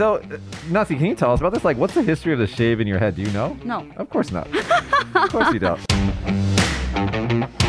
So, uh, Nazi, can you tell us about this? Like, what's the history of the shave in your head? Do you know? No. Of course not. of course you don't.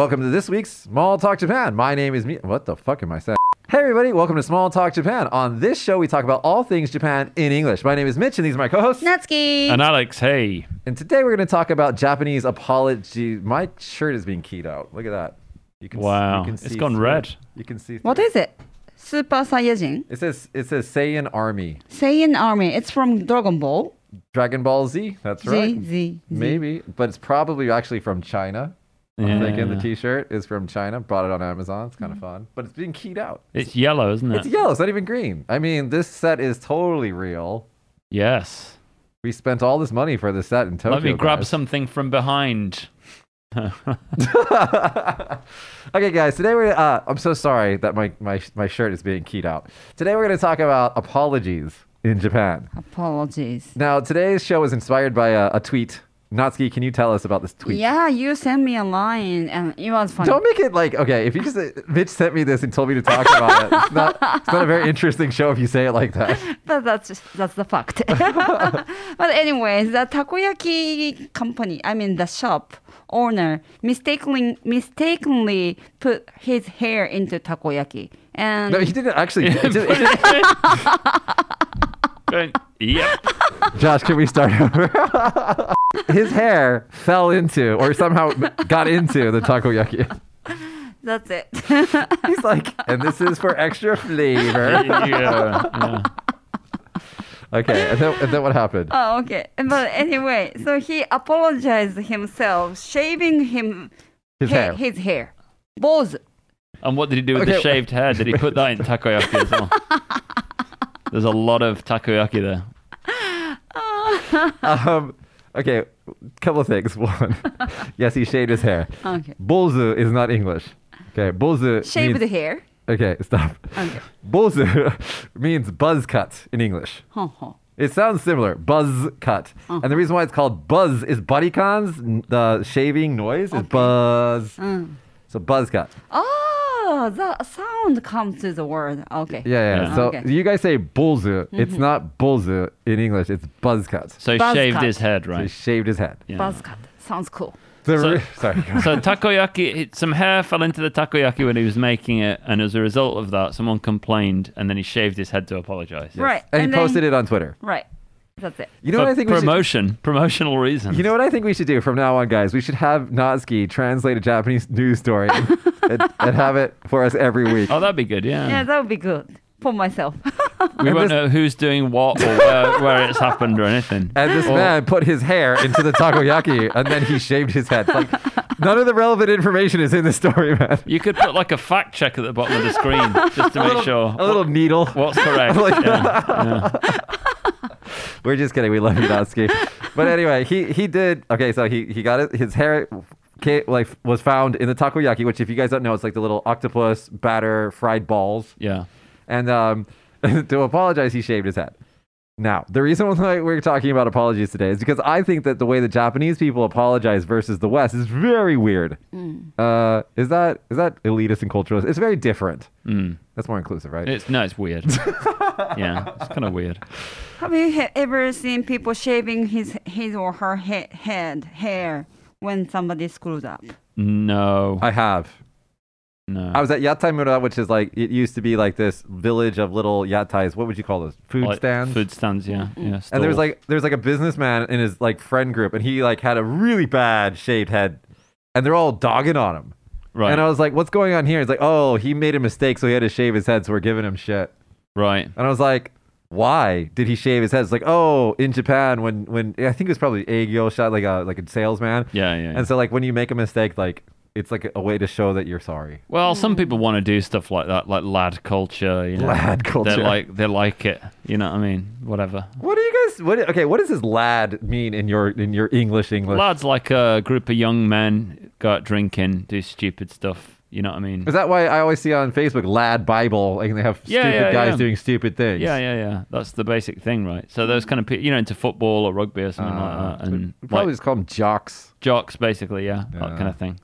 Welcome to this week's Small Talk Japan. My name is me. What the fuck am I saying? Hey everybody, welcome to Small Talk Japan. On this show, we talk about all things Japan in English. My name is Mitch, and these are my co-hosts. Natsuki. And Alex, hey. And today we're going to talk about Japanese apology. My shirt is being keyed out. Look at that. You can Wow, you can it's see gone through red. You can see. What through is it? Super Saiyajin. It says it says Saiyan Army, Saiyan Army. It's from Dragon Ball. Dragon Ball Z. That's Z, right. Z, Z. Maybe, but it's probably actually from China. I'm Yeah. thinking the T-shirt is from China. Bought it on Amazon. It's kind of fun, but it's being keyed out. It's yellow, isn't it? It's yellow. It's not even green. I mean, this set is totally real. yes. We spent all this money for this set in Tokyo. Let me grab guys. something from behind. okay, guys. Today we're. Uh, I'm so sorry that my, my my shirt is being keyed out. Today we're going to talk about apologies in Japan. Apologies. Now, today's show is inspired by a, a tweet. Natsuki, can you tell us about this tweet? Yeah, you sent me a line and it was funny. Don't make it like okay. If you just uh, Mitch sent me this and told me to talk about it, it's not, it's not a very interesting show if you say it like that. but that's just, that's the fact. but anyways, the takoyaki company, I mean the shop owner, mistakenly mistakenly put his hair into takoyaki, and No, he didn't actually. it just- it just- yep. Josh, can we start over? His hair fell into, or somehow got into the takoyaki. that's it. He's like, and this is for extra flavor. yeah, yeah. Okay, and then, and then what happened? oh, okay. But anyway, so he apologized himself, shaving him His ha- hair. his hair, balls. And what did he do with Okay. the shaved hair? Did he put that in takoyaki as well? There's a lot of takoyaki there. Um, okay, couple of things. One, yes, he shaved his hair. Okay. Bozu is not English. Okay, bozu Shaved means, the hair. Okay, stop. Okay. Bozu means buzz cut in English. Huh, huh. It sounds similar, buzz cut. Uh-huh. And the reason why it's called buzz is bodycons, the shaving noise is buzz. Mm. So buzz cut. Oh, the sound comes to the word. Okay. Yeah, yeah. Yeah. So Okay. Mm-hmm. you guys say bullzu. It's not bullzu in English. It's buzz cut. So he Buzz shaved cut. his head, So he right? shaved his head. Yeah. Buzz cut. Sounds cool. The So- re- sorry. So takoyaki, it- some hair fell into the takoyaki when he was making it, and as a result of that, someone complained, and then he shaved his head to apologize. Right. And, and he posted it on Twitter. Right. That's it. You know For what I think we should promotion, promotional reasons. You know what I think we should do from now on, guys? We should have Natsuki translate a Japanese news story and, and have it for us every week. Oh, that'd be good. Yeah. Yeah, that would be good for myself. we And won't this- know who's doing what or where, where it's happened or anything. And this Or- man put his hair into the takoyaki and then he shaved his head. Like none of the relevant information is in the story, man. You could put like a fact check at the bottom of the screen just to make sure A little needle. what's correct. Like- yeah, yeah. We're just kidding. We love you, Natsuki. But anyway, he he did. Okay, so he he got it. His hair. Like was found in the takoyaki, which if you guys don't know, it's like the little octopus batter fried balls. Yeah. And um, to apologize, he shaved his head. Now, the reason why we're talking about apologies today is because I think that the way the Japanese people apologize versus the West is very weird. Uh, is that is that elitist and culturalist? It's very different. Mm. That's more inclusive, right? It's no, it's weird. yeah, it's kind of weird. Have you ever seen people shaving his his or her he- head hair when somebody screws up? No, I have. No. I was at Yataimura, which is like it used to be like this village of little yatais. What would you call those? Food Like, stands. Food stands. Yeah, yeah. and there was like there was like a businessman in his like friend group, and he like had a really bad shaved head, and they're all dogging on him. right, And I was like, "What's going on here?" He's like, "Oh, he made a mistake, so he had to shave his head, so we're giving him shit." right. And I was like, "Why did he shave his head?" It's like, "Oh, in Japan, when when I think it was probably Agyo shot like a like a salesman, Yeah, yeah. and so like when you make a mistake, like it's like a way to show that you're sorry. Well, some people want to do stuff like that, like lad culture. You know, Lad culture. They like they like it. You know what I mean? Whatever. What do you guys? What? Okay, what does this lad mean in your in your English English? Lads like a group of young men go out drinking, do stupid stuff. You know what I mean? Is that why I always see on Facebook lad Bible and they have Yeah, stupid yeah, guys yeah. doing stupid things? Yeah, yeah, yeah. That's the basic thing, right? So those kind of people, you know, into football or rugby or something Uh, like that, we and probably like just call them jocks. jocks, basically, yeah, Yeah. that kind of thing.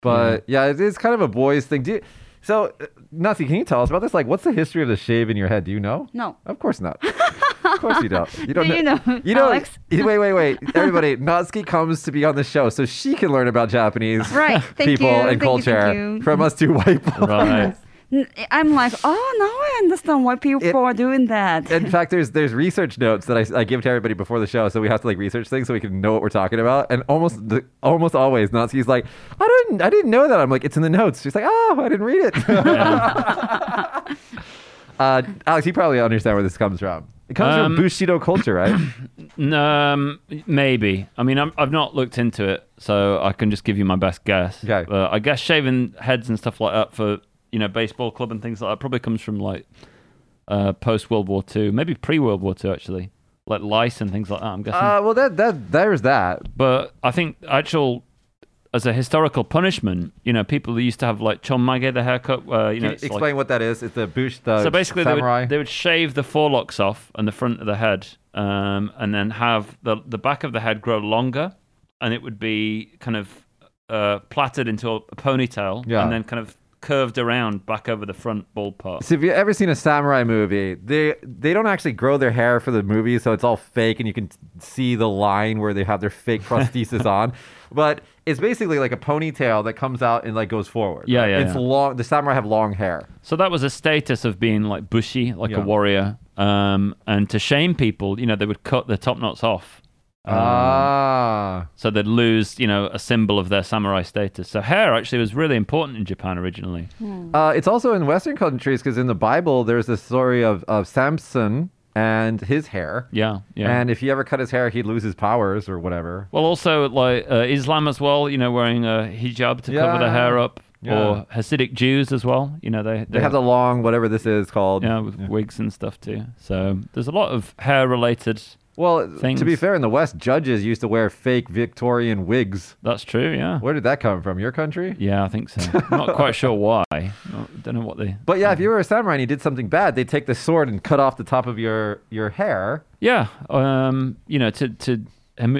But yeah, it is kind of a boys thing. Do you, so, uh, Nazi, can you tell us about this? Like, what's the history of the shave in your head? Do you know? No. Of course not. of course you don't. You don't Do you know, You know. Alex? Wait, wait, wait. Everybody, Natsuki comes to be on the show so she can learn about Japanese Right. People you. and Thank culture thank you. from us two white boys. Right. N- I'm like, oh, now I understand why people It- are doing that. In fact, there's there's research notes that I, I give to everybody before the show, so we have to like research things so we can know what we're talking about. And almost the, almost always, Natsuki's like, I didn't I didn't know that. I'm like, it's in the notes. She's like, oh, I didn't read it. uh, Alex, you probably understand where this comes from. It comes Um, from Bushido culture, right? Um, maybe. I mean, I'm, I've not looked into it, so I can just give you my best guess. Okay. Uh, I guess shaving heads and stuff like that for you know baseball club and things like that probably comes from like uh, post World War Two, maybe pre World War Two actually, like lice and things like that. I'm guessing. uh, well, that that there's that. but I think actual as a historical punishment, you know, people used to have like chonmage, the haircut, where you know, Can you it's like- explain what that is? It's the bush. The so basically, they would, they would shave the forelocks off and the front of the head, um, and then have the the back of the head grow longer, and it would be kind of uh, plaited into a, a ponytail, Yeah. and then kind of curved around back over the front bald part. So if you've ever seen a samurai movie, they they don't actually grow their hair for the movie, so it's all fake, and you can see the line where they have their fake prosthesis on. But it's basically like a ponytail that comes out and like goes forward. Yeah, right? yeah, It's yeah. long. The samurai have long hair. So that was a status of being like bushi, like Yeah. a warrior, um, and to shame people, you know, they would cut the top knots off. Um, ah, so they'd lose, you know, a symbol of their samurai status. So hair actually was really important in Japan originally. uh, it's also in Western countries because in the Bible there's this story of of Samson and his hair. Yeah, yeah. And if he ever cut his hair, he'd lose his powers or whatever. Well, also like uh, Islam as well. You know, wearing a hijab to cover the hair up, Yeah. or Hasidic Jews as well. You know, they They have the long whatever this is called. yeah with wigs and stuff too. So there's a lot of hair related. Well, to be fair, in the West, judges used to wear fake Victorian wigs. That's true. Yeah. Where did that come from? Your country? Yeah, I think so. Not quite sure why. I don't know what they. But yeah, if you were a samurai and you did something bad, they'd take the sword and cut off the top of your your hair. Yeah, um, you know, to to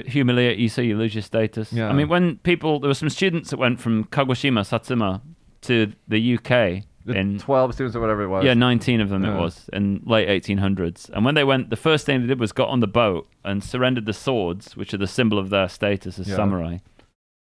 humiliate you so you lose your status. Yeah. I mean, when people there were some students that went from Kagoshima, Satsuma to the UK in Twelve students or whatever it was. Yeah, 19 of them Yeah. it was in late 1800s. And when they went, the first thing they did was got on the boat and surrendered the swords, which are the symbol of their status as Yeah. samurai.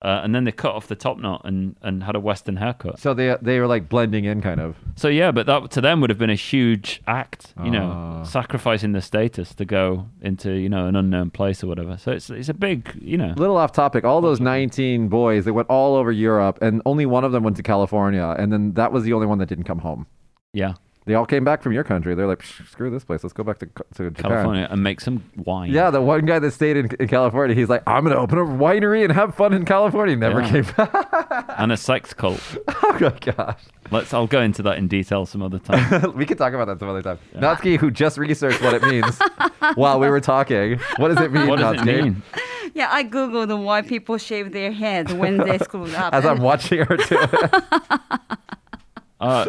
Uh, and then they cut off the top knot and, and had a Western haircut. So they they were like blending in, kind of. So yeah, but that to them would have been a huge act, you know, Ah. sacrificing their status to go into you know an unknown place or whatever. So it's it's a big, you know, Little off topic. All those nineteen boys, they went all over Europe, and only one of them went to California, and then that was the only one that didn't come home. yeah, They all came back from your country. They're like, screw this place. Let's go back to to Japan. California and make some wine. Yeah, the one guy that stayed in, in California, he's like, I'm gonna open a winery and have fun in California. Never Yeah. came back. and a sex cult. oh my gosh. Let's. I'll go into that in detail some other time. we could talk about that some other time. Natsuki, who just researched what it means while we were talking. What does it mean, what does it mean? Yeah, I googled why people shave their heads when they screwed up. As I'm watching her do it. Uh,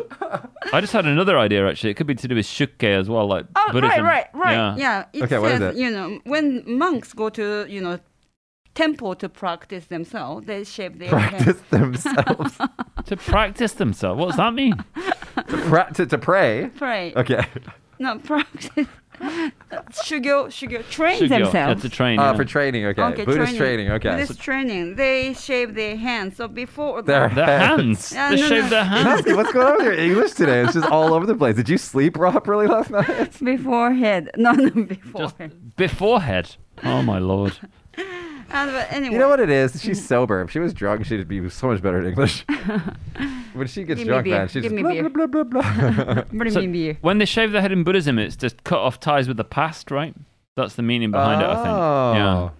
I just had another idea actually. It could be to do with shukke as well, like Oh, Buddhism. right, right, right. Yeah. Yeah. It Okay, what is it? you know, when monks go to, you know, temple to practice themselves, they shave their Practice heads. themselves. To practice themselves. What does that mean? to, pra- to, to pray. Pray. Okay. No, practice. Shugyo, shugyo, train Shugyo. Yeah, themselves. to train. Uh, yeah. for training, okay. Buddhist training, okay. Buddhist training. They shave their hands. So before Their the, Their hands. Yeah, they no, shave no. their hands. Natsuki, what's going on with your English today? It's just all over the place. Did you sleep properly last night? before head. No, no, before. Just beforehead. Oh my lord. And, but anyway. You know what it is? She's mm. sober. If she was drunk, she'd be so much better at English. when she gets Give me drunk, beer. man, she's Give just me blah, beer. blah, blah, blah, blah. Bring So- me beer. When they shave their head in Buddhism, it's to cut off ties with the past, right? That's the meaning behind it, I think. Yeah. Oh.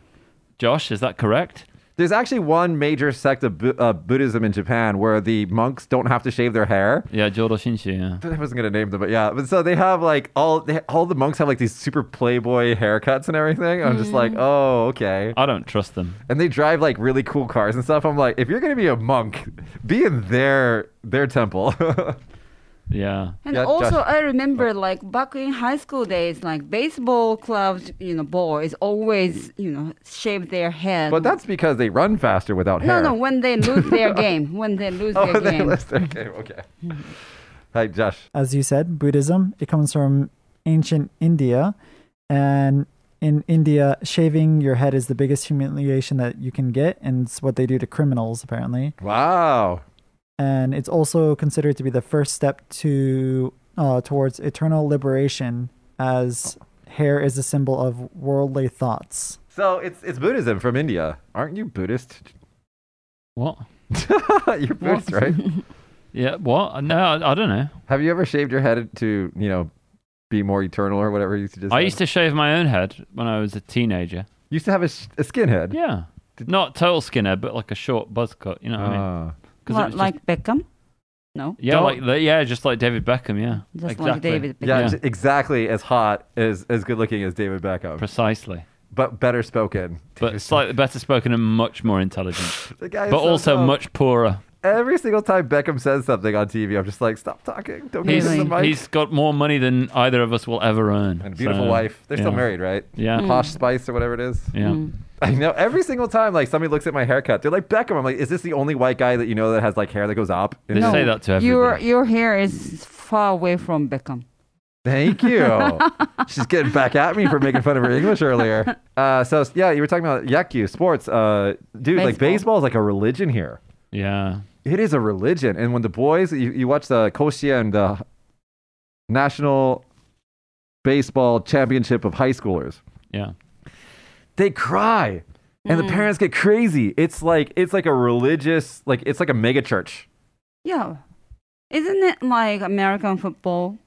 Josh, is that correct? There's actually one major sect of Bu- uh, Buddhism in Japan where the monks don't have to shave their hair. Yeah, Jodo Shinshu, yeah. I wasn't gonna name them, but yeah. But so they have like all they, all the monks have like these super playboy haircuts and everything. I'm just like, oh, okay. I don't trust them. And they drive like really cool cars and stuff. I'm like, if you're gonna be a monk, be in their their temple. Yeah. And Yeah, also, Josh. I remember like back in high school days, like baseball clubs, you know, boys always, you know, shave their head. but that's because they run faster without no, hair. no. No, when they lose their oh, game, when they lose oh, their they game. list their game. Okay. Hi, Josh. As you said, Buddhism, it comes from ancient India. And in India, shaving your head is the biggest humiliation that you can get. And it's what they do to criminals, apparently. Wow. And it's also considered to be the first step to uh, towards eternal liberation, as hair is a symbol of worldly thoughts. So it's it's Buddhism from India. Aren't you Buddhist? What? You're Buddhist, right? Yeah, what? No, I, I don't know. Have you ever shaved your head to, you know, be more eternal or whatever you used to just I say? used to shave my own head when I was a teenager. You used to have a, sh- a skinhead. Yeah. Not total skinhead, but like a short buzz cut. You know what I mean? 'Cause What, was just- like Beckham? No, yeah, Don't- like the- yeah, just like David Beckham. Yeah, just like David Beckham. yeah, Yeah. exactly as hot as as good looking as David Beckham, precisely. but better spoken. But slightly better spoken and much more intelligent, The guy is but so also dumb. much poorer. Every single time Beckham says something on TV, I'm just like, stop talking. Don't give him the mic. he's got more money than either of us will ever earn. and a beautiful So, wife. They're still married, right? Yeah, Posh Spice or whatever it is. yeah. Mm. I know every single time, like somebody looks at my haircut, they're like Beckham. I'm like, is this the only white guy that you know that has like hair that goes up? And They it's- say that to everybody. Your your hair is far away from Beckham. Thank you. She's getting back at me for making fun of her English earlier. Uh, so yeah, you were talking about yaku sports, uh, dude. Like Baseball. baseball is like a religion here. Yeah, It is a religion, and when the boys, you, you watch the Koshien, and the National Baseball Championship of high schoolers, yeah. They cry, and the mm. parents get crazy. It's like it's like a religious, like it's like a mega church. Yeah, isn't it like American football?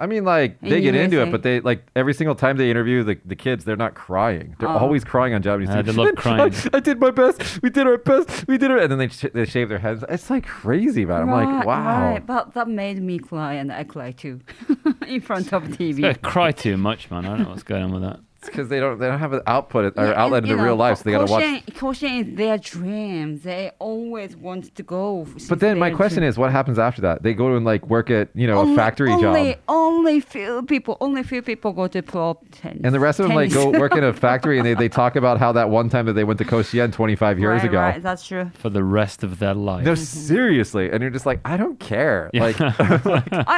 I mean, like In they get into it, but they like every single time they interview the, the kids, they're not crying. They're Oh. always crying on Japanese Yeah, TV. they love crying. I, I did my best. We did our best. We did it, and then they sh- they shave their heads. It's like crazy, about. man. I'm like, Right, wow. Right, but that made me cry, and I cry too in front of They TV. cry too much, man. I don't know what's going on with that. It's because they don't they don't have an output or Yeah, outlet and, into you real life, so they gotta watch. Koshien- Koshien is their dream. They always want to go. But then my question is, what happens after that? They go and like work at you know only, a factory only, job, Only few people. Only few people go to pro tennis. and the rest of them like go work in a factory, and they, they talk about how that one time that they went to Koshien 25 years right, ago. Right, that's true. For the rest of their life. No, seriously, and you're just like, I don't care. Yeah. Like, I,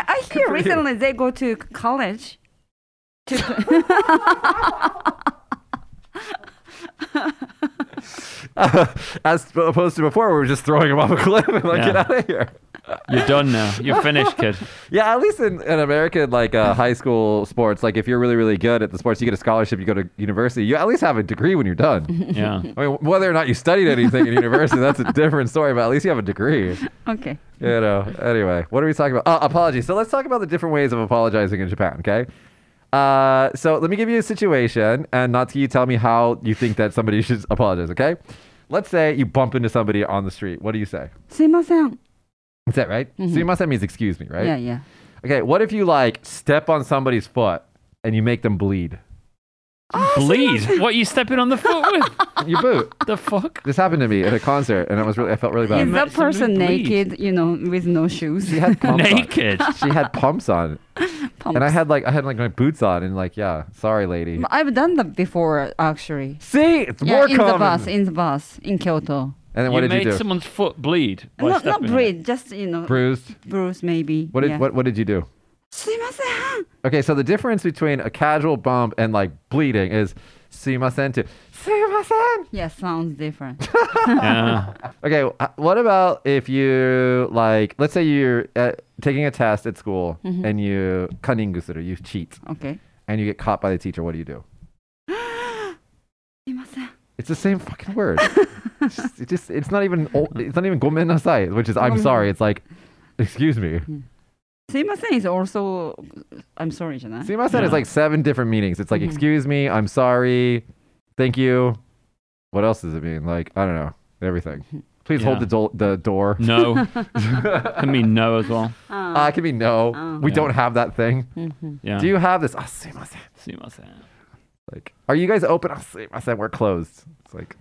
I hear for you. recently they go to college. To as opposed to before, we were just throwing them off a cliff and like, Yeah. get out of here. You're done now. You're finished, kid. Yeah, at least in, in American like uh, high school sports, like if you're really really good at the sports, you get a scholarship, you go to university, you at least have a degree when you're done. Yeah. I mean, whether or not you studied anything in university, that's a different story. But at least you have a degree. okay. You know. Anyway, what are we talking about? Uh, apologies. So let's talk about the different ways of apologizing in Japan. Okay. Uh, so let me give you a situation, and not you tell me how you think that somebody should apologize. Okay. Let's say you bump into somebody on the street. What do you say? すいません. Is that right? Mhm. Sumimasen means excuse me, right? Yeah, yeah. Okay, what if you like step on somebody's foot and you make them bleed? Bleed. What are you stepping on the foot with? You boot. the fuck? this happened to me at a concert, and it was really I felt really Is bad. Make that person somebody bleed. naked, you know, with no shoes? She had pumps Naked. on. She had pumps on, Pumps. and I had like I had like my boots on, and like yeah, sorry, lady. But I've done that before, actually. See, it's Yeah, more in common. the bus, in the bus, in Kyoto. and then what you did made you do? someone's foot bleed. by Not, not stepping on it. bleed, just, you know, Bruised. bruise maybe. What did yeah. what what did you do? すいません. Okay, so the difference between a casual bump and like bleeding is sumasen to sumasen. Yeah, sounds different. yeah. Okay, what about if you like, let's say you're uh, taking a test at school mm-hmm. and you kaningusuru, you cheat. Okay. And you get caught by the teacher. What do you do? It's the same fucking word. it's, just, it just, it's not even it's not even gomenasai, which is I'm sorry. It's like excuse me. Hmm. Seimasen is also, I'm sorry, Jana. Seimasen yeah. is like seven different meanings. It's like, mm-hmm. excuse me, I'm sorry, thank you. What else does it mean? Like, I don't know, everything. Mm-hmm. Please yeah. hold the, do- the door. No. can mean no as well. Oh. Uh, it can mean no. Oh. We yeah. don't have that thing. Mm-hmm. Yeah. Do you have this? Ah, seimasen. Seimasen. Like, are you guys open? Ah, seimasen. We're closed. It's like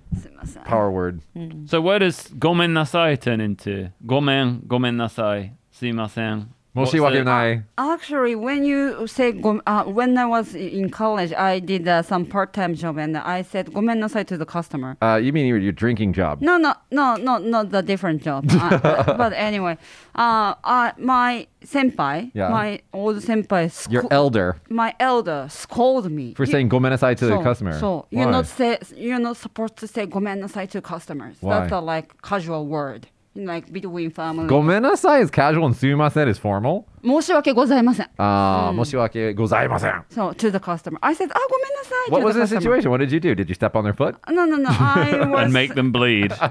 power word. Mm. So where does gomen nasai turn into? Gomen, gomen nasai, seimasen, sumimasen. Moshi wakenai. Actually, when you say uh, when I was in college, I did uh, some part-time job, and I said "gomen nasai" to the customer. Uh, you mean your, your drinking job? No, no, no, no, not the different job. uh, but anyway, uh, uh, my senpai, Yeah. my old senpai, sco- Your elder my elder scolded me for You- saying gomenasai to the customer. So you're Why? not say you're not supposed to say "gomen nasai" to customers. Why? That's a like casual word, like between family. Gomenasai is casual and sumimasen is formal. 申し訳ございません。 Uh, moshiwake gozaimasen. So to the customer, I said, "Ah, ごめんなさい." What to was the the customer. situation? What did you do? Did you step on their foot? No, no, no. I was And make them bleed.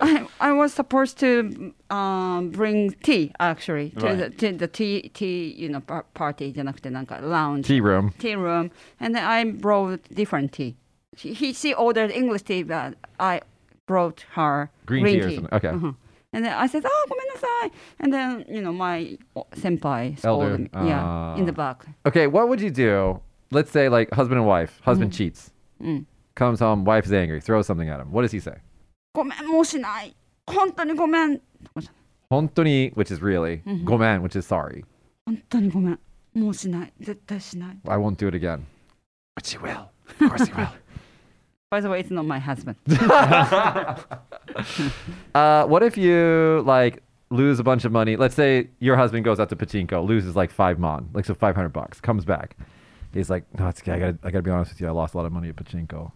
I, I was supposed to um, bring tea actually to Right. the to the tea tea you know par- party じゃなくてなんか lounge Tea room. tea room and then I brought different tea. She, he she ordered English tea but I brought her Green tea or something. Okay. Mhm. And then I said, "Oh, ごめんなさい." And then you know my senpai Elder. scolded me. Yeah, in the back. Okay, what would you do? Let's say like husband and wife. Husband cheats. Mm. Comes home, wife's angry, throws something at him. What does he say? ごめんもうしない。本当にごめん。 Hontoni, which is really. Gomen, which is sorry. 本当にごめん。もうしない。絶対しない。 I won't do it again. But she will. Of course he will. By the way, it's not my husband. Uh, what if you like lose a bunch of money? Let's say your husband goes out to pachinko, loses like five mon, like so five hundred bucks, comes back. He's like, no, it's okay. I gotta, I gotta be honest with you. I lost a lot of money at pachinko.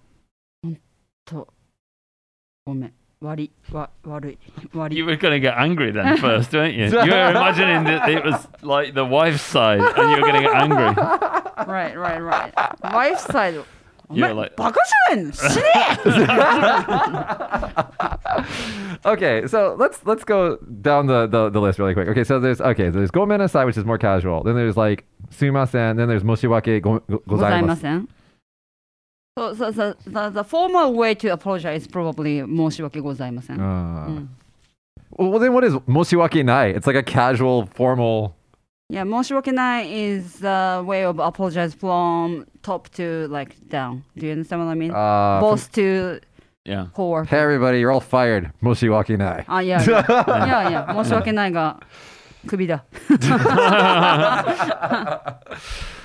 とごめん悪いわ悪い悪い You were going to get angry then first, weren't you? You were imagining that it was like the wife's side and you were going to get angry. right right right wife's side お前 You're like- バカじゃないの死ね Okay, so let's let's go down the, the, the list really quick. Okay, so there's okay, there's gomen asai, which is more casual. Then there's like sumasen. Then there's moshiwake go, go, ございま gozaimasu. せん So, so, so the, the formal way to apologize is probably 申し訳ございません。 Uh, Well, then what is moshiwake nai? It's like a casual, formal. yeah, moshiwakenai is a way of apologize from top to like down. Do you understand what I mean? Uh, Boss from, to yeah. core. Hey everybody, you're all fired. Moshiwakenai. Ah yeah. Yeah, yeah. yeah. Moshiwakenai ga kubida.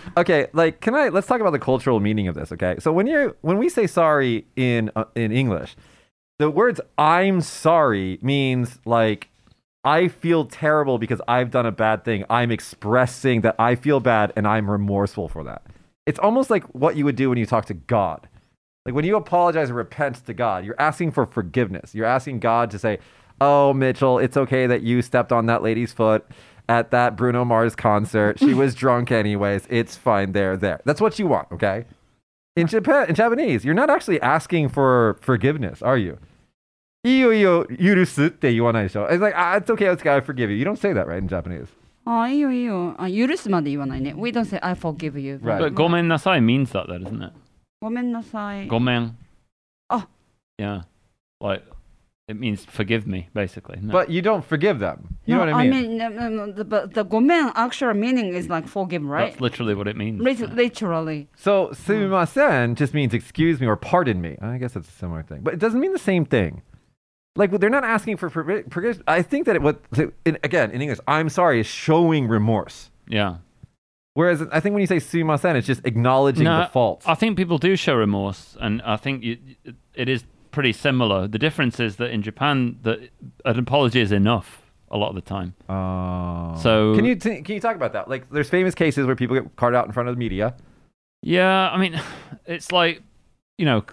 okay, like can I let's talk about the cultural meaning of this, okay? So when you when we say sorry in uh, in English, the words I'm sorry means like I feel terrible because I've done a bad thing. I'm expressing that I feel bad and I'm remorseful for that. It's almost like what you would do when you talk to God. Like when you apologize and repent to God, you're asking for forgiveness. You're asking God to say, "Oh, Mitchell, it's okay that you stepped on that lady's foot at that Bruno Mars concert. She was drunk anyways. It's fine. There, there. That's what you want, okay? In Japan, in Japanese, you're not actually asking for forgiveness, are you? いいよいいよ許すって言わないでしょ It's like, ah, it's okay, it's okay, I forgive you. You don't say that, right, in Japanese? あ、いいよいいよ。あ、許すまで言わないね。We don't say I forgive you. Right. But gomen nasai means that, though, doesn't it? ごめんなさい。 Gomen. Oh. Yeah. Like, it means forgive me, basically. No. But you don't forgive them. You know no, what I mean? I mean, no, no, no, the, but the ごめん actual meaning is like forgive, right? That's literally what it means. Lit- literally. So, sumimasen just means excuse me or pardon me. I guess it's a similar thing. But it doesn't mean the same thing. Like, they're not asking for forgi- forgiveness. I think that it, what, in, again, in English, I'm sorry is showing remorse. Yeah. Whereas I think when you say sumimasen, it's just acknowledging the fault. I think people do show remorse, and I think you, it is pretty similar. The difference is that in Japan, that an apology is enough a lot of the time. Oh. So- can you t- can you talk about that? Like, there's famous cases where people get carted out in front of the media. Yeah, I mean, it's like you know,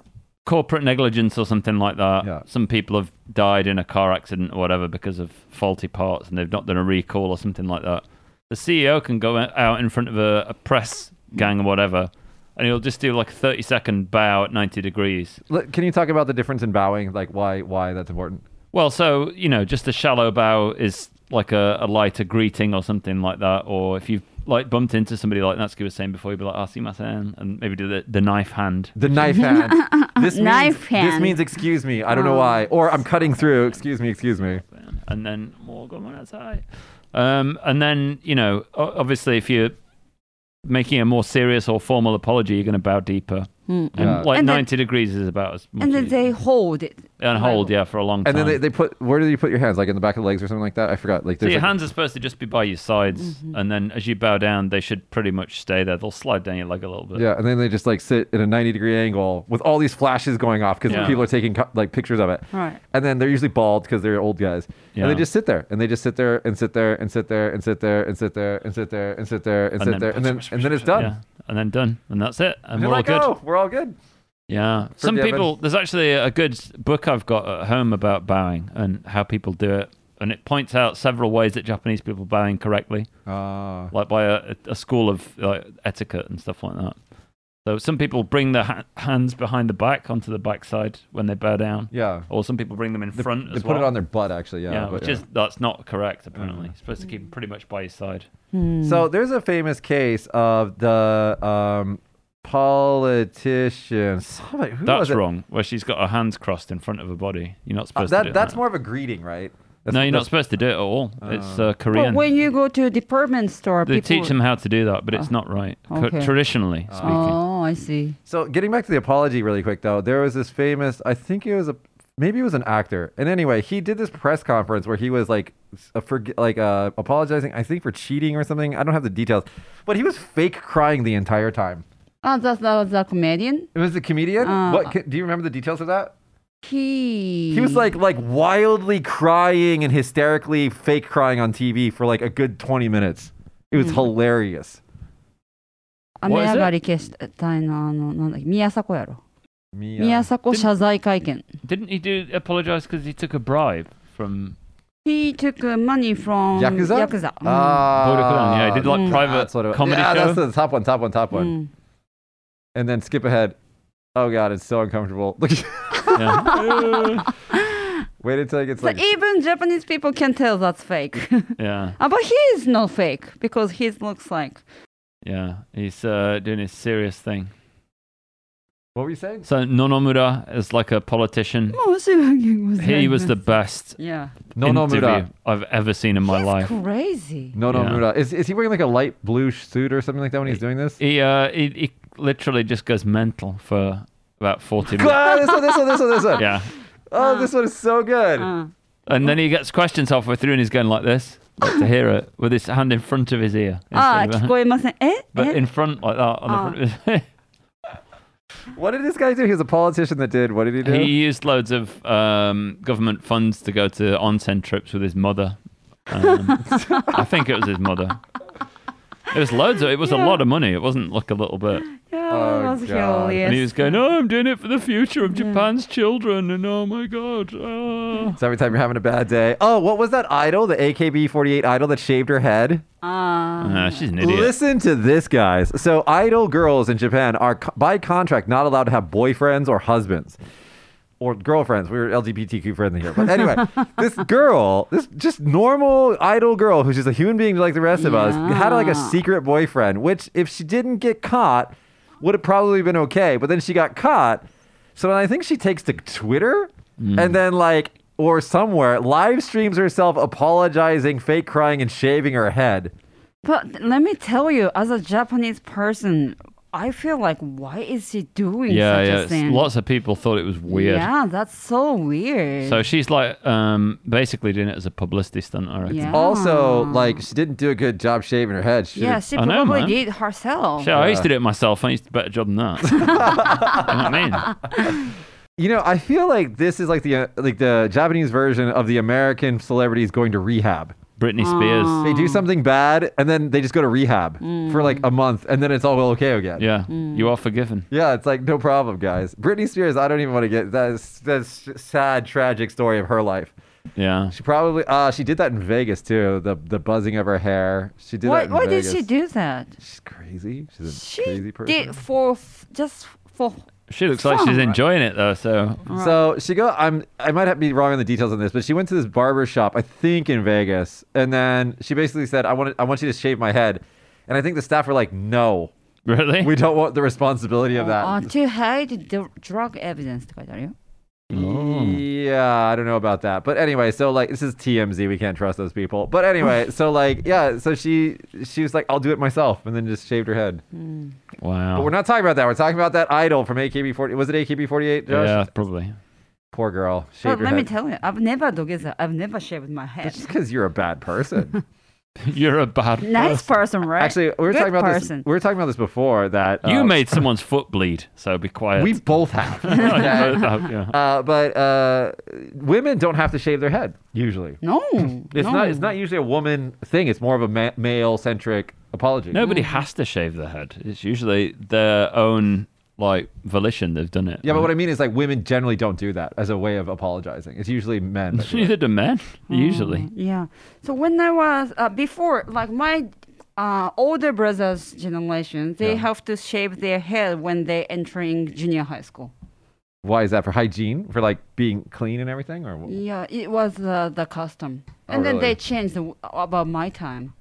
corporate negligence or something like that. Yeah. Some people have died in a car accident or whatever because of faulty parts, and they've not done a recall or something like that. The CEO can go out in front of a, a press gang or whatever, and he'll just do like a 30 second bow at 90 degrees. Can you talk about the difference in bowing? Like, why why that's important? Well, so you know, just a shallow bow is like a, a lighter greeting or something like that. Or if you've like bumped into somebody like Natsuki was saying before, you'd be like, "Oh, sumimasen," and maybe do the, the knife hand. The knife hand. This Knife means, This hand. means excuse me. I don't know why. Or I'm cutting through. Excuse me. Excuse me. and then more going outside. Um, and then you know, o- obviously, if you're making a more serious or formal apology, you're going to bow deeper. And Yeah. like And then- 90 degrees is about as much And then they hold it. and hold, yeah, for a long time. And then they, they put where do you put your hands? Like in the back of the legs or something like that? I forgot. Like so your like- hands are supposed to just be by your sides, Mm-hmm. and then as you bow down, they should pretty much stay there. They'll slide down your leg a little bit. Yeah, and then they just like sit in a 90 degree angle with all these flashes going off because Yeah. people are taking like pictures of it. Right. And then they're usually bald because they're old guys. And they just sit there and they just sit there and sit there and sit there and sit there and sit there and sit there and sit there and sit there and then and then it's done. And then done, and that's it, and we're all like, good. we're all good. Yeah. Some Forgiven. people, there's actually a good book I've got at home about bowing and how people do it. And it points out several ways that Japanese people bow incorrectly, Uh, like by a, a school of like, etiquette and stuff like that. So some people bring their ha- hands behind the back onto the backside when they bow down, yeah. or some people bring them in They, front they as put well. it on their butt actually. Yeah. yeah, but which is that's not correct apparently. You're supposed to keep them pretty much by your side. So there's a famous case of the um, politician. Somebody, who That's was wrong. Where she's got her hands crossed in front of her body. You're not Uh, supposed to do that's that. more of a greeting, right? That's, no, you're not supposed to do it at all. it's uh, But when you go to a department store, They people... teach them how to do that, but it's not right. Co- okay. traditionally speaking. Oh, I see. So getting back to the apology really quick though, there was this famous. I think it was a maybe it was an actor. And anyway, he did this press conference where he was like a forg like uh, apologizing. I think for cheating or something. I don't have the details, but he was fake crying the entire time. Oh, that's that was a comedian. It was a comedian. Uh, what ca- do you remember the details of that? He He was like like wildly crying and hysterically fake crying on TV for like a good 20 minutes. It was hilarious. 雨 What is 上 it? がり消したいのあのなんだっけ宮迫やろ。 Me, uh, 宮迫謝罪会見。 Didn't he do apologize because he took a bribe from He took uh, money from Yakuza? Yakuza. Mm. Ah, Vodafone? Yeah, he did like Mm. private that's what it- comedy yeah, show. that's the top one, top one, top one. Mm. and then skip ahead. Oh god, it's so uncomfortable. Look, yeah. wait until it gets So like. even Japanese people can tell that's fake. yeah, Ah, but he is not fake because he looks like. yeah. He's uh, doing his serious thing. What were you saying? So Nonomura is like a politician. He He was the best Yeah. No, no, interview Muda. I've ever seen in my He's life. crazy. No, no, Yeah. Is, is he wearing like a light blue suit or something like that when he's doing this? He, uh, he he literally just goes mental for about forty minutes. Ah, this one, this one, this one, this one. yeah, Oh, this one is so good. Uh, and then he gets questions halfway through, and he's going like this, like to hear it, with his hand in front of his ear. ああ、 instead of- 聞こえません。え But え in front like that on the Ah. front of his What did this guy do? He was a politician that did. What did he do? He used loads of um, government funds to go to onsen trips with his mother. Um, I think it was his mother. It was loads of. It was a lot of money. It wasn't like a little bit. Yeah, Oh, that God. hilarious. And he was going, "Oh, I'm doing it for the future of Japan's children." And oh my god, oh. so every time you're having a bad day. Oh, what was that idol? The AKB48 idol that shaved her head? Ah. Ah, she's an idiot. Listen to this, guys. So, idol girls in Japan are, by contract, not allowed to have boyfriends or husbands or girlfriends. We were LGBTQ friendly here. But anyway, this girl, this just normal idol girl who's just a human being like the rest of us, had like a secret boyfriend, which, if she didn't get caught, would have probably been okay. But then she got caught. So then I think she takes to Twitter mm. and then, like, or somewhere, live streams herself apologizing, fake crying, and shaving her head. But let me tell you, as a Japanese person, I feel like, why is she doing Yeah, such yeah. a it's- thing? Lots of people thought it was weird. Yeah, that's so weird. So she's like um, basically doing it as a publicity stunt, I reckon. Yeah. Also, like she didn't do a good job shaving her head. She yeah, she I know, probably man. did herself. Shit, I used to do it myself. I used to do a better job than that. you know what I mean? you know, I feel like this is like the uh, like the Japanese version of the American celebrities going to rehab. Britney Spears. They do something bad and then they just go to rehab for like a month and then it's all okay again. Yeah, you are forgiven. Yeah, it's like no problem, guys. Britney Spears, I don't even want to get that's that's sad, tragic story of her life. Yeah. She probably uh she did that in Vegas too. The the buzzing of her hair. She did why that in why did Vegas. she do that? She's crazy. She's a She crazy person. did for f- just for She looks like she's Fun. enjoying it though. So So she go. I'm. I might have be wrong on the details on this, but she went to this barber shop, I think in Vegas, and then she basically said, "I want. I want you to shave my head." And I think the staff were like, no, Really? we don't want the responsibility of 아, that. to hide the drug evidence って書いてあるよ。 Oh. Yeah, I don't know about that. But anyway, so like this is TMZ. We can't trust those people. But anyway, so like yeah, so she she was like, I'll do it myself, and then just shaved her head. Hmm. wow. But we're not talking about that. We're talking about that idol from AKB40. Was it AKB48? Josh? Yeah, probably. Poor girl. But Shaved her let me tell you, I've never together. I've never shaved my head. It's just because you're a bad person. You're a bad Nice person. person, right? Actually, we were Good talking about person. this. We were talking about this before. That You uh, made someone's foot bleed, so be quiet. We both have. I Okay? both have, yeah. uh, but uh, women don't have to shave their head usually. No, It's no. not. It's not usually a woman thing. It's more of a ma- male-centric apology. Nobody has to shave their head. It's usually their own like volition. They've done it. Yeah, but what I mean is like women generally don't do that as a way of apologizing. It's usually men. that do it. Neither do men. Usually. Yeah. So when I was uh, before, like my uh, older brothers' generation, they Yeah. have to shave their head when they're entering junior high school. Why is that for hygiene? For like being clean and everything, or Yeah, it was uh, the custom, Oh, and then really? they changed the, about my time.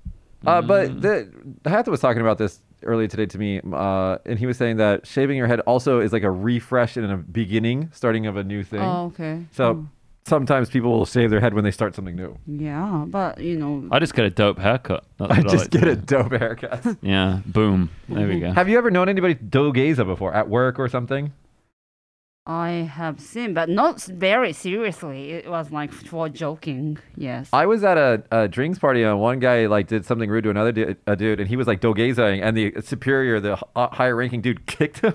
Uh, but the Hayato was talking about this earlier today to me, uh, and he was saying that shaving your head also is like a refresh and a beginning, starting of a new thing. Oh, okay. So sometimes people will shave their head when they start something new. Yeah, but you know, I just get a dope haircut. That's I what just like to get a do. dope haircut. Yeah. Boom. There we go. Have you ever known anybody dogeza before at work or something? I have seen, but not very seriously. It was like for joking. Yes. I was at a, a drinks party and one guy like did something rude to another du- a dude, and he was like dogezaing, and the superior, the h- uh, higher ranking dude, kicked him.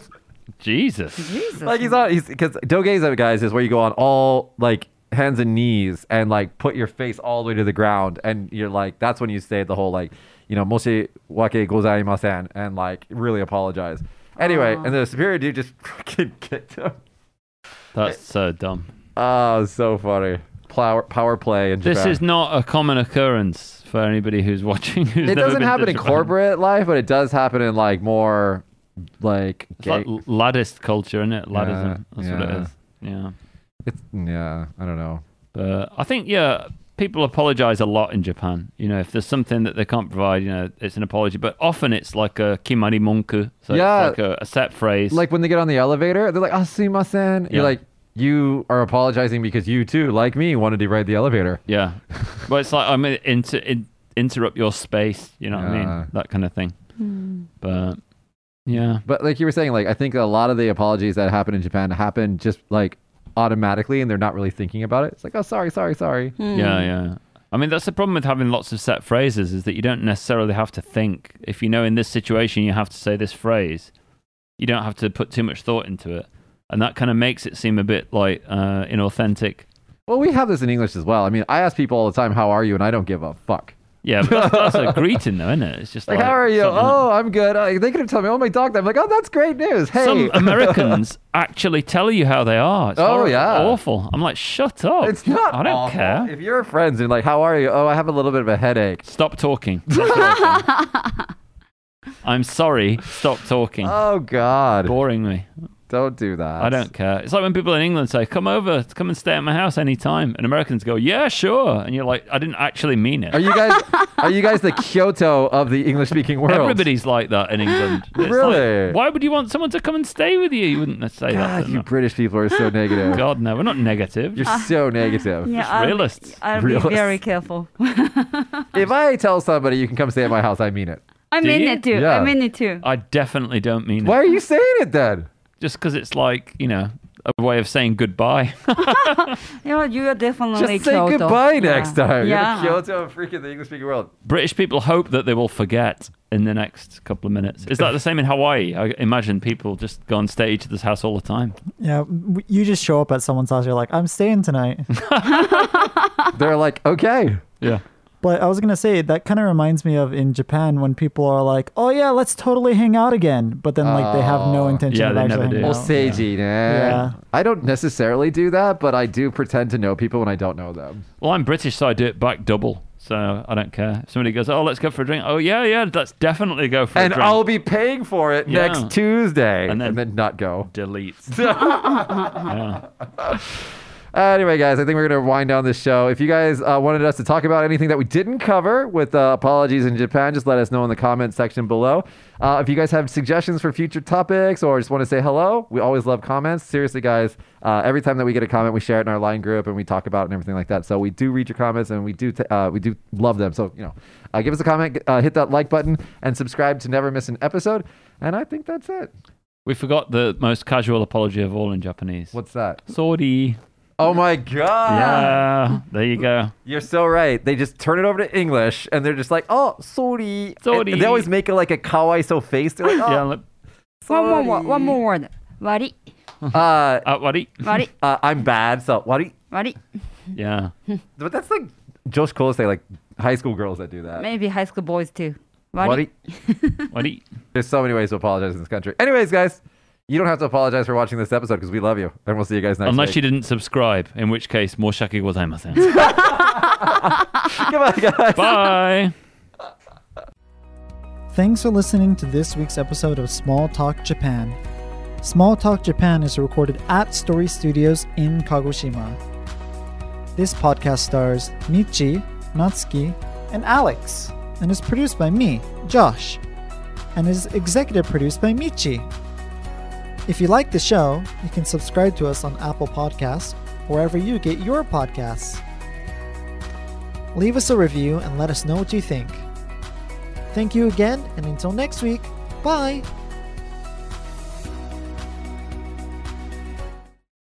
Jesus. Jesus. like he's on, he's because dogeza guys is where you go on all like hands and knees and like put your face all the way to the ground, and you're like that's when you say the whole like you know moshi wake gozaimasen and like really apologize. Anyway, Aw. and the superior dude just fucking kicked him. That's so dumb. Oh, so funny. Power power play in This is not a common occurrence for anybody who's watching. Who's it doesn't happen in Japan. corporate life, but it does happen in like more like gay- culture, isn't it? Laddism. That's what it is. yeah. Yeah. it's yeah, I don't know. But I think, yeah, people apologize a lot in Japan. You know, if there's something that they can't provide, you know, it's an apology. But often it's like a kimari monku. So Yeah. it's like a, a set phrase. Like when they get on the elevator, they're like, "Ah, sumimasen." Yeah. You're like, you are apologizing because you too, like me, wanted to ride the elevator. yeah. but it's like, I mean, inter- in, interrupt your space. You know what I mean? That kind of thing. Hmm. But yeah. But like you were saying, like I think a lot of the apologies that happen in Japan happen just like automatically, and they're not really thinking about it. It's like, "Oh, sorry, sorry, sorry." Hmm. Yeah, yeah. I mean, that's the problem with having lots of set phrases is that you don't necessarily have to think. If you know in this situation you have to say this phrase, you don't have to put too much thought into it. And that kind of makes it seem a bit like uh, inauthentic. Well, we have this in English as well. I mean, I ask people all the time, "How are you?" and I don't give a fuck. Yeah, but that's, that's a greeting, though, isn't it? It's just Like, like, how are you? Oh, I'm good. Uh, they could have told me, oh, my dog died. I'm like, oh, that's great news. Hey. Some Americans actually tell you how they are. It's Oh, horrible, yeah. awful. I'm like, shut up. it's not. I don't awful. care. If you're friends and like, how are you? Oh, I have a little bit of a headache. Stop talking. I'm sorry. Stop talking. Oh God, Boring me. Don't do that. I don't care. It's like when people in England say, "Come over, come and stay at my house anytime," and Americans go, "Yeah, sure," and you're like, "I didn't actually mean it." Are you guys? are you guys the Kyoto of the English-speaking world? Everybody's like that in England. It's like, Really? why would you want someone to come and stay with you? You wouldn't say that. You no. British people are so negative. God, no, we're not negative. You're uh, so negative. Yeah, Just I'll, realists. I'll Realists. be very careful. If I tell somebody you can come stay at my house, I mean it. I Do mean you? it too. Yeah. I mean it too. I definitely don't mean Why it. Why are you saying it then? Just because it's like you know a way of saying goodbye. Yeah, you are definitely Just say Kyoto. goodbye Yeah. next time. Yeah. You're the Kyoto of freaking the English-speaking world. British people hope that they will forget in the next couple of minutes. Is that the same in Hawaii? I imagine people just go and stay at each other's house all the time. Yeah, you just show up at someone's house. You're like, I'm staying tonight. They're like, okay. Yeah. But I was gonna say that kind of reminds me of in Japan when people are like, "Oh yeah, let's totally hang out again," but then like they have no Oh. intention Yeah, of they actually never hanging do. Well, out. Seiji, nah. Yeah. I don't necessarily do that, but I do pretend to know people when I don't know them. Well, I'm British, so I do it back double. So I don't care. If somebody goes, oh, let's go for a drink. Oh, yeah, yeah, let's definitely go for And a drink. And I'll be paying for it Yeah. next Tuesday. And And then- then, not go. delete. yeah. Anyway, guys, I think we're going to wind down this show. If you guys uh, wanted us to talk about anything that we didn't cover with uh, apologies in Japan, just let us know in the comment section below. Uh, if you guys have suggestions for future topics or just want to say hello, we always love comments. Seriously, guys, uh, every time that we get a comment, we share it in our line group and we talk about it and everything like that. So we do read your comments and we do t- uh, we do love them. So you know, uh, give us a comment, uh, hit that like button, and subscribe to never miss an episode. And I think that's it. We forgot the most casual apology of all in Japanese. What's that? Sorry. Oh my god! yeah, there you go. You're so right. They just turn it over to English and they're just like, oh, sorry. Sorry. And they always make it like a kawaiso face. They're like, oh, Yeah, like, One more word. One more word. Wari. Uh, uh, what? Wari. uh, I'm bad, so what? do you- Wari. Yeah. But that's like joshi kousei, like high school girls that do that. Maybe high school boys too. What? Wari. you- There's so many ways to apologize in this country. Anyways, guys, you don't have to apologize for watching this episode because we love you, and we'll see you guys next week. Unless week. you didn't subscribe, in which case, moshiwake gozaimasen. Goodbye, guys. Bye. Thanks for listening to this week's episode of Small Talk Japan. Small Talk Japan is recorded at Story Studios in Kagoshima. This podcast stars Michi, Natsuki, and Alex, and is produced by me, Josh, and is executive produced by Michi. If you like the show, you can subscribe to us on Apple Podcasts, wherever you get your podcasts. Leave us a review and let us know what you think. Thank you again, and until next week, bye!